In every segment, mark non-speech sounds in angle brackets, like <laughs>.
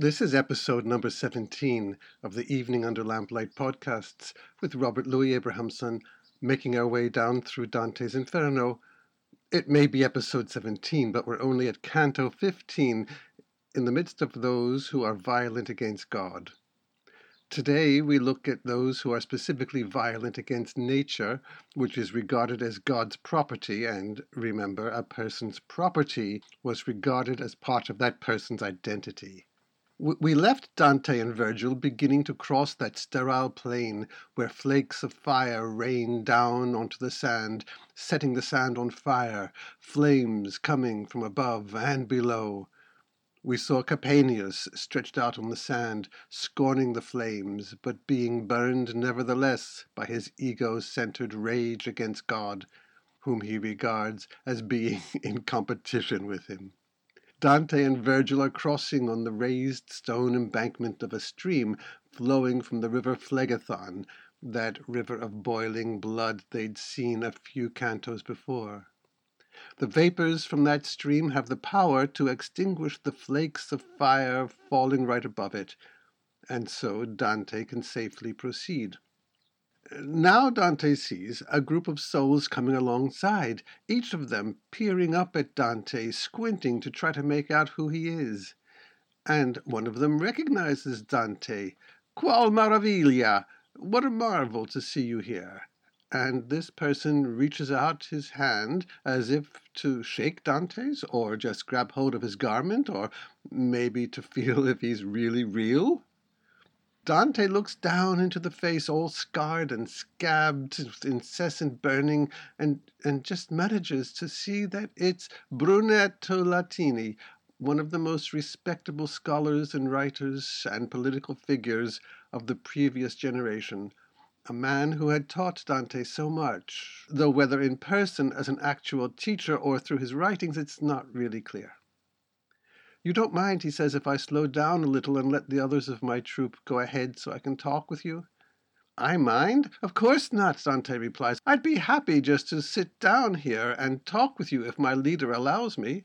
This is episode number 17 of the Evening Under Lamplight podcasts with Robert Louis Abrahamson, making our way down through Dante's Inferno. It may be episode 17, but we're only at Canto 15 in the midst of those who are violent against God. Today, we look at those who are specifically violent against nature, which is regarded as God's property, and remember, a person's property was regarded as part of that person's identity. We left Dante and Virgil beginning to cross that sterile plain where flakes of fire rain down onto the sand, setting the sand on fire, flames coming from above and below. We saw Capaneus stretched out on the sand, scorning the flames, but being burned nevertheless by his ego centered rage against God, whom he regards as being <laughs> in competition with him. Dante and Virgil are crossing on the raised stone embankment of a stream flowing from the river Phlegethon, that river of boiling blood they'd seen a few cantos before. The vapors from that stream have the power to extinguish the flakes of fire falling right above it, and so Dante can safely proceed. Now Dante sees a group of souls coming alongside, each of them peering up at Dante, squinting to try to make out who he is. And one of them recognizes Dante. Qual maraviglia! What a marvel to see you here! and this person reaches out his hand as if to shake Dante's, or just grab hold of his garment, or maybe to <laughs> feel if he's really real. Dante looks down into the face, all scarred and scabbed with incessant burning, and, and just manages to see that it's Brunetto Latini, one of the most respectable scholars and writers and political figures of the previous generation a man who had taught Dante so much, though whether in person as an actual teacher or through his writings, it's not really clear. You don't mind, he says, if I slow down a little and let the others of my troop go ahead so I can talk with you? I mind? Of course not, Dante replies. I'd be happy just to sit down here and talk with you if my leader allows me.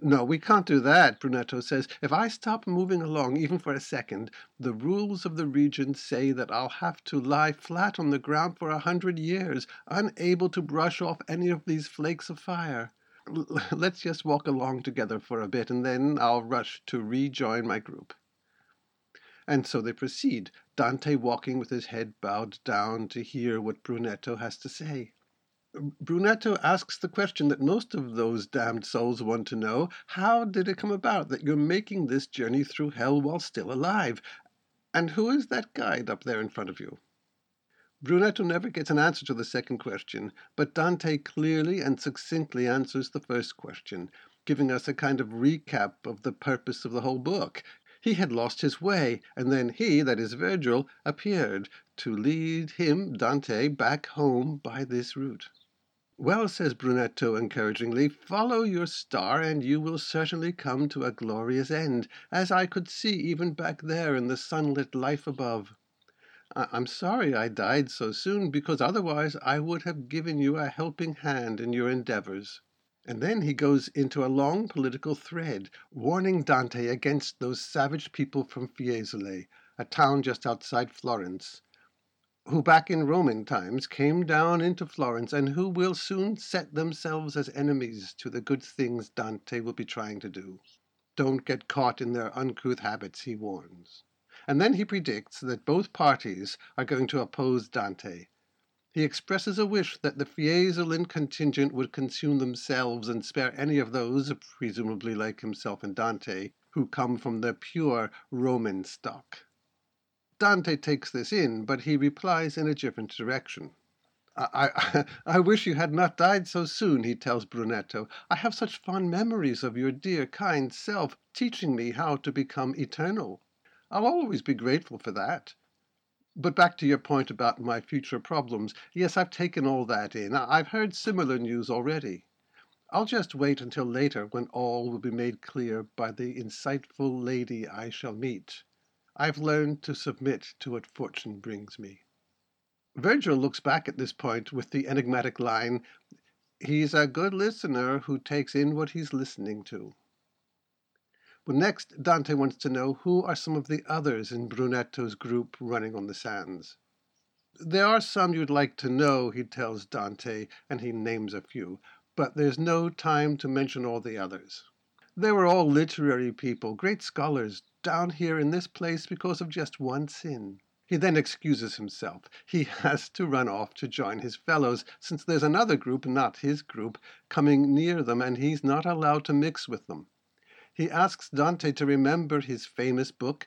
No, we can't do that, Brunetto says. If I stop moving along even for a second, the rules of the region say that I'll have to lie flat on the ground for a hundred years, unable to brush off any of these flakes of fire. <laughs> Let's just walk along together for a bit, and then I'll rush to rejoin my group. And so they proceed, Dante walking with his head bowed down to hear what Brunetto has to say. Brunetto asks the question that most of those damned souls want to know How did it come about that you're making this journey through hell while still alive? And who is that guide up there in front of you? Brunetto never gets an answer to the second question, but Dante clearly and succinctly answers the first question, giving us a kind of recap of the purpose of the whole book. He had lost his way, and then he, that is Virgil, appeared to lead him, Dante, back home by this route. Well, says Brunetto encouragingly, follow your star, and you will certainly come to a glorious end, as I could see even back there in the sunlit life above. I- I'm sorry I died so soon, because otherwise I would have given you a helping hand in your endeavors. And then he goes into a long political thread, warning Dante against those savage people from Fiesole, a town just outside Florence, who back in Roman times came down into Florence and who will soon set themselves as enemies to the good things Dante will be trying to do. Don't get caught in their uncouth habits, he warns. And then he predicts that both parties are going to oppose Dante. He expresses a wish that the Fiesolan contingent would consume themselves and spare any of those, presumably like himself and Dante, who come from the pure Roman stock. Dante takes this in, but he replies in a different direction. I, I, <laughs> I wish you had not died so soon, he tells Brunetto. I have such fond memories of your dear, kind self teaching me how to become eternal. I'll always be grateful for that. But back to your point about my future problems. Yes, I've taken all that in. I've heard similar news already. I'll just wait until later when all will be made clear by the insightful lady I shall meet. I've learned to submit to what fortune brings me. Virgil looks back at this point with the enigmatic line, He's a good listener who takes in what he's listening to. Well, next, Dante wants to know who are some of the others in Brunetto's group running on the sands. There are some you'd like to know, he tells Dante, and he names a few, but there's no time to mention all the others. They were all literary people, great scholars, down here in this place because of just one sin. He then excuses himself. He <laughs> has to run off to join his fellows, since there's another group, not his group, coming near them, and he's not allowed to mix with them. He asks Dante to remember his famous book,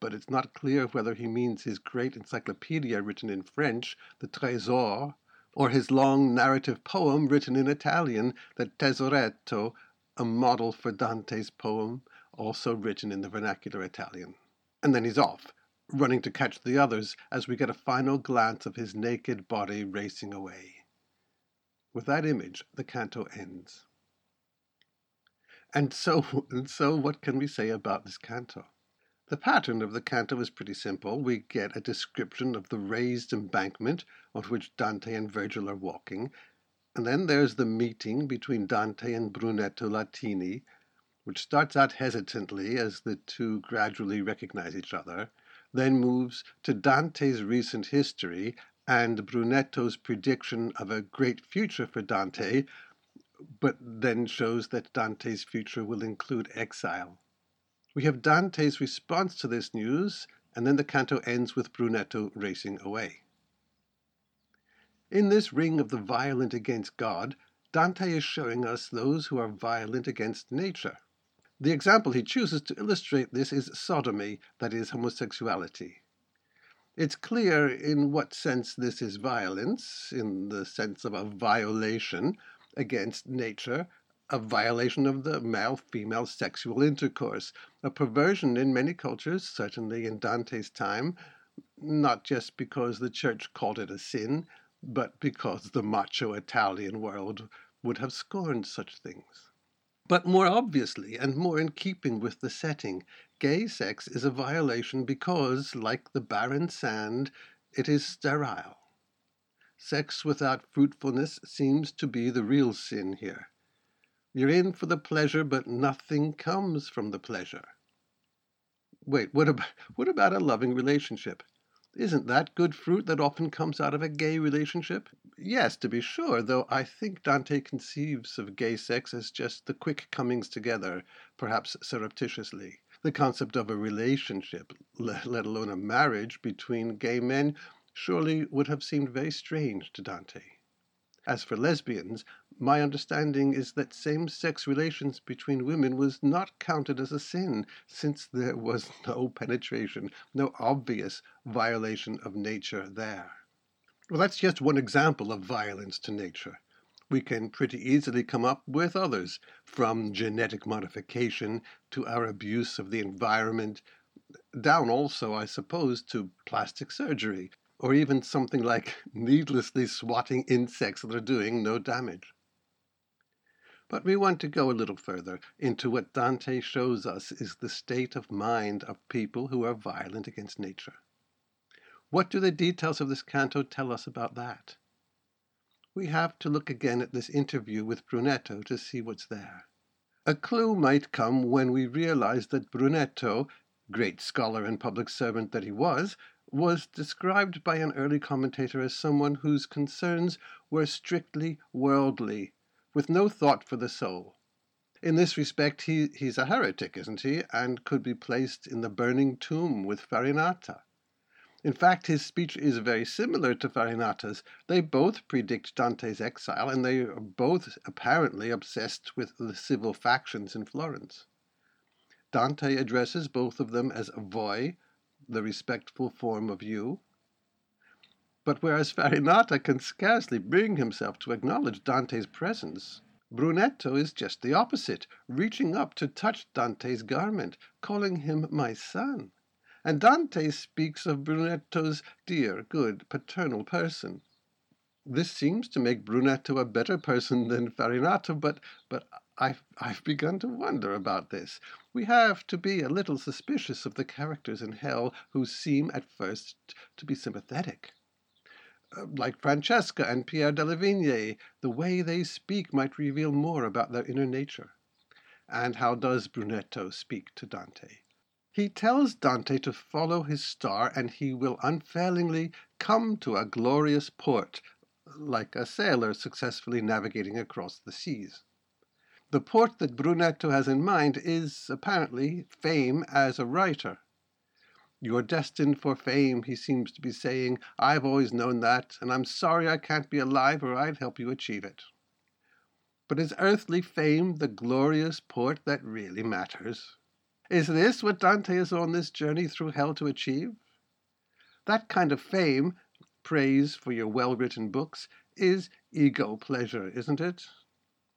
but it's not clear whether he means his great encyclopedia written in French, the Trésor, or his long narrative poem written in Italian, the Tesoretto, a model for Dante's poem, also written in the vernacular Italian. And then he's off, running to catch the others as we get a final glance of his naked body racing away. With that image, the canto ends. And so, <laughs> and so, what can we say about this canto? The pattern of the canto is pretty simple. We get a description of the raised embankment on which Dante and Virgil are walking, and then there's the meeting between Dante and Brunetto Latini, which starts out hesitantly as the two gradually recognize each other, then moves to Dante's recent history and Brunetto's prediction of a great future for Dante, but then shows that Dante's future will include exile. We have Dante's response to this news, and then the canto ends with Brunetto racing away. In this ring of the violent against God, Dante is showing us those who are violent against nature. The example he chooses to illustrate this is sodomy, that is, homosexuality. It's clear in what sense this is violence, in the sense of a violation, against nature, a violation of the male female sexual intercourse, a perversion in many cultures, certainly in Dante's time, not just because the church called it a sin, but because the macho Italian world would have scorned such things. But more obviously, and more in keeping with the setting, gay sex is a violation because, like the barren sand, it is sterile. Sex without fruitfulness seems to be the real sin here. You're in for the pleasure, but nothing comes from the pleasure. Wait, what about, what about a loving relationship? Isn't that good fruit that often comes out of a gay relationship? Yes, to be sure, though I think Dante conceives of gay sex as just the quick comings together, perhaps surreptitiously. The concept of a relationship, let alone a marriage, between gay men surely would have seemed very strange to Dante. As for lesbians, my understanding is that same sex relations between women was not counted as a sin, since there was <laughs> no penetration, no obvious violation of nature there. Well, that's just one example of violence to nature. We can pretty easily come up with others, from genetic modification to our abuse of the environment, down also, I suppose, to plastic surgery, or even something like <laughs> needlessly swatting insects that are doing no damage. But we want to go a little further into what Dante shows us is the state of mind of people who are violent against nature. What do the details of this canto tell us about that? We have to look again at this interview with Brunetto to see what's there. A clue might come when we realize that Brunetto, great scholar and public servant that he was, was described by an early commentator as someone whose concerns were strictly worldly, with no thought for the soul. In this respect, he, he's a heretic, isn't he, and could be placed in the burning tomb with Farinata. In fact, his speech is very similar to Farinata's. They both predict Dante's exile, and they are both apparently obsessed with the civil factions in Florence. Dante addresses both of them as voi, the respectful form of you. But whereas Farinata can scarcely bring himself to acknowledge Dante's presence, Brunetto is just the opposite, reaching up to touch Dante's garment, calling him my son. And Dante speaks of Brunetto's dear, good, paternal person. This seems to make Brunetto a better person than Farinata, but, but I've, I've begun to wonder about this. We have to be a little suspicious of the characters in hell who seem at first to be sympathetic. Uh, like Francesca and Pier della Vigna, the way they speak might reveal more about their inner nature. And how does Brunetto speak to Dante? He tells Dante to follow his star, and he will unfailingly come to a glorious port, like a sailor successfully navigating across the seas. The port that Brunetto has in mind is, apparently, fame as a writer. You're destined for fame, he seems to be saying. I've always known that, and I'm sorry I can't be alive or I'd help you achieve it. But is earthly fame the glorious port that really matters? Is this what Dante is on this journey through hell to achieve? That kind of fame, praise for your well written books, is ego pleasure, isn't it?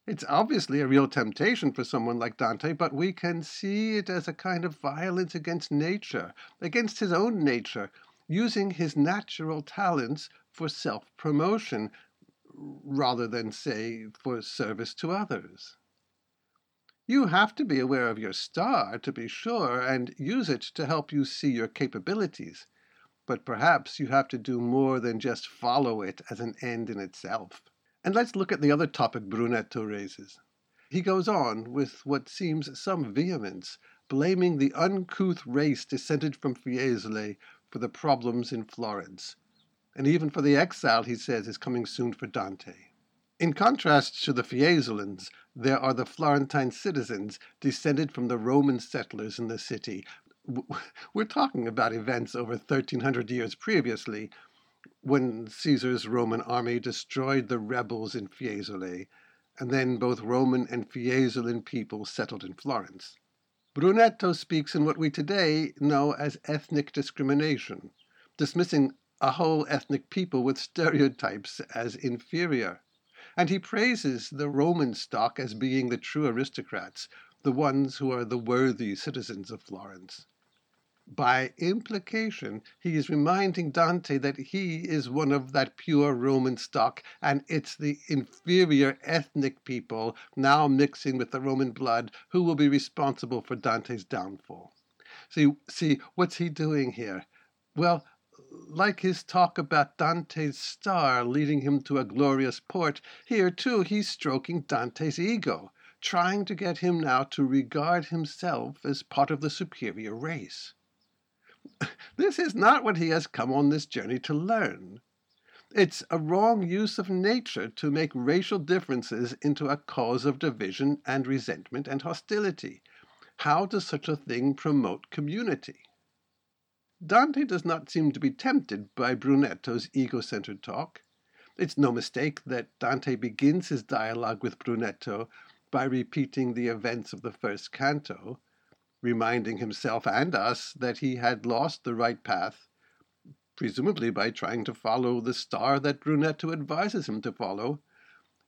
It's obviously a real temptation for someone like Dante, but we can see it as a kind of violence against nature, against his own nature, using his natural talents for self promotion rather than, say, for service to others. You have to be aware of your star, to be sure, and use it to help you see your capabilities. But perhaps you have to do more than just follow it as an end in itself. And let's look at the other topic Brunetto raises. He goes on with what seems some vehemence, blaming the uncouth race descended from Fiesole for the problems in Florence, and even for the exile he says is coming soon for Dante. In contrast to the Fiesolans, there are the Florentine citizens descended from the Roman settlers in the city. <laughs> We're talking about events over 1300 years previously, when Caesar's Roman army destroyed the rebels in Fiesole, and then both Roman and Fiesolan people settled in Florence. Brunetto speaks in what we today know as ethnic discrimination, dismissing a whole ethnic people with stereotypes as inferior and he praises the Roman stock as being the true aristocrats, the ones who are the worthy citizens of Florence. By implication, he is reminding Dante that he is one of that pure Roman stock, and it's the inferior ethnic people now mixing with the Roman blood who will be responsible for Dante's downfall. See, see, what's he doing here? Well, like his talk about Dante's star leading him to a glorious port, here too he's stroking Dante's ego, trying to get him now to regard himself as part of the superior race. This is not what he has come on this journey to learn. It's a wrong use of nature to make racial differences into a cause of division and resentment and hostility. How does such a thing promote community? Dante does not seem to be tempted by Brunetto's ego-centered talk. It's no mistake that Dante begins his dialogue with Brunetto by repeating the events of the first canto, reminding himself and us that he had lost the right path, presumably by trying to follow the star that Brunetto advises him to follow,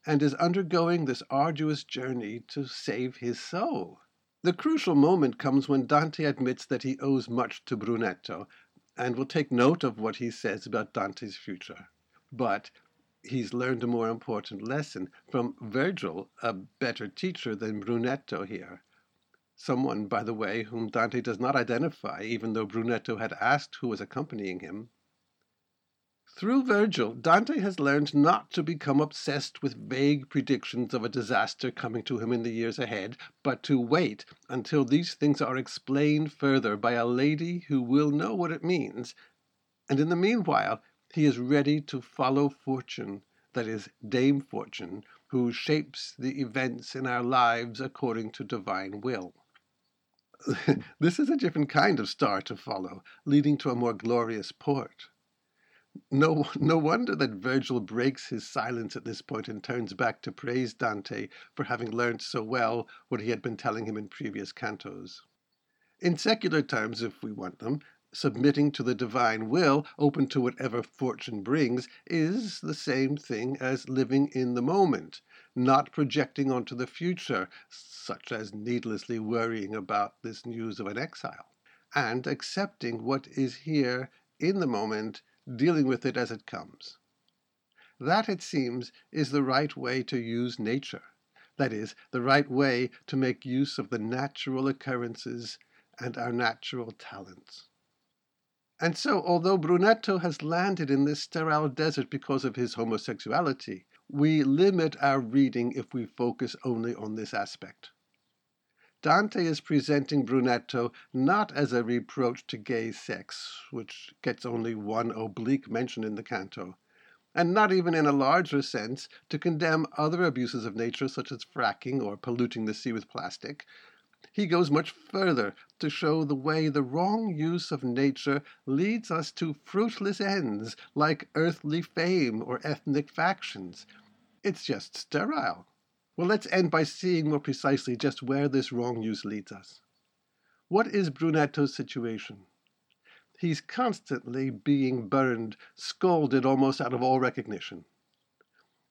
and is undergoing this arduous journey to save his soul. The crucial moment comes when Dante admits that he owes much to Brunetto, and will take note of what he says about Dante's future. But he's learned a more important lesson from Virgil, a better teacher than Brunetto here. Someone, by the way, whom Dante does not identify, even though Brunetto had asked who was accompanying him. Through Virgil, Dante has learned not to become obsessed with vague predictions of a disaster coming to him in the years ahead, but to wait until these things are explained further by a lady who will know what it means. And in the meanwhile, he is ready to follow fortune, that is, Dame Fortune, who shapes the events in our lives according to divine will. <laughs> this is a different kind of star to follow, leading to a more glorious port. No, no wonder that Virgil breaks his silence at this point and turns back to praise Dante for having learnt so well what he had been telling him in previous cantos. In secular terms, if we want them, submitting to the divine will, open to whatever fortune brings, is the same thing as living in the moment, not projecting onto the future, such as needlessly worrying about this news of an exile, and accepting what is here in the moment dealing with it as it comes. That, it seems, is the right way to use nature. That is, the right way to make use of the natural occurrences and our natural talents. And so, although Brunetto has landed in this sterile desert because of his homosexuality, we limit our reading if we focus only on this aspect. Dante is presenting Brunetto not as a reproach to gay sex, which gets only one oblique mention in the canto, and not even in a larger sense to condemn other abuses of nature such as fracking or polluting the sea with plastic. He goes much further to show the way the wrong use of nature leads us to fruitless ends like earthly fame or ethnic factions. It's just sterile. Well, let's end by seeing more precisely just where this wrong use leads us. What is Brunetto's situation? He's constantly being burned, scolded almost out of all recognition.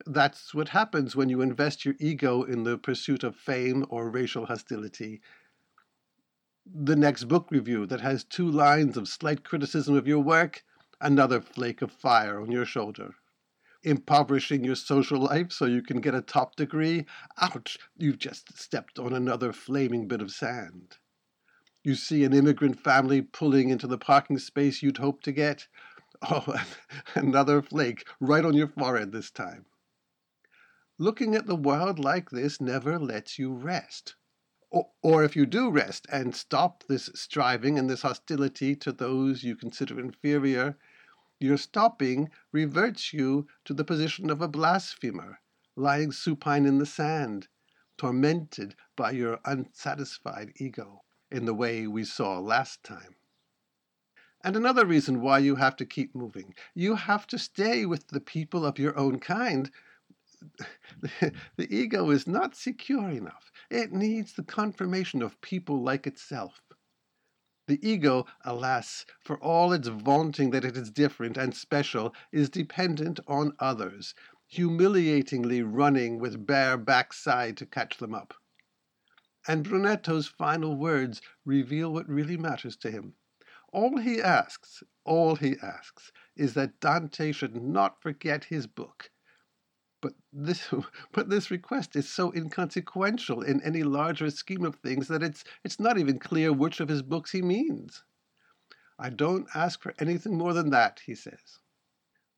That's what happens when you invest your ego in the pursuit of fame or racial hostility. The next book review that has two lines of slight criticism of your work, another flake of fire on your shoulder impoverishing your social life so you can get a top degree. Ouch, you've just stepped on another flaming bit of sand. You see an immigrant family pulling into the parking space you'd hoped to get. Oh, <laughs> another flake right on your forehead this time. Looking at the world like this never lets you rest. Or, or, if you do rest and stop this striving and this hostility to those you consider inferior, your stopping reverts you to the position of a blasphemer, lying supine in the sand, tormented by your unsatisfied ego, in the way we saw last time. And another reason why you have to keep moving. You have to stay with the people of your own kind. <laughs> the ego is not secure enough. It needs the confirmation of people like itself. The ego, alas, for all its vaunting that it is different and special, is dependent on others, humiliatingly running with bare backside to catch them up. And Brunetto's final words reveal what really matters to him. All he asks, all he asks, is that Dante should not forget his book, but this, <laughs> but this request is so inconsequential in any larger scheme of things that it's, it's not even clear which of his books he means. I don't ask for anything more than that, he says.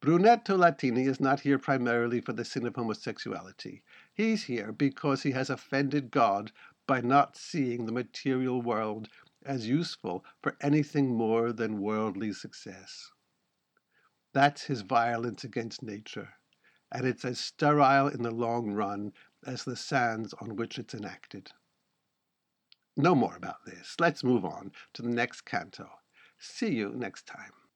Brunetto Latini is not here primarily for the sin of homosexuality. He's here because he has offended God by not seeing the material world as useful for anything more than worldly success. That's his violence against nature and it's as sterile in the long run as the sands on which it's enacted. No more about this. Let's move on to the next canto. See you next time.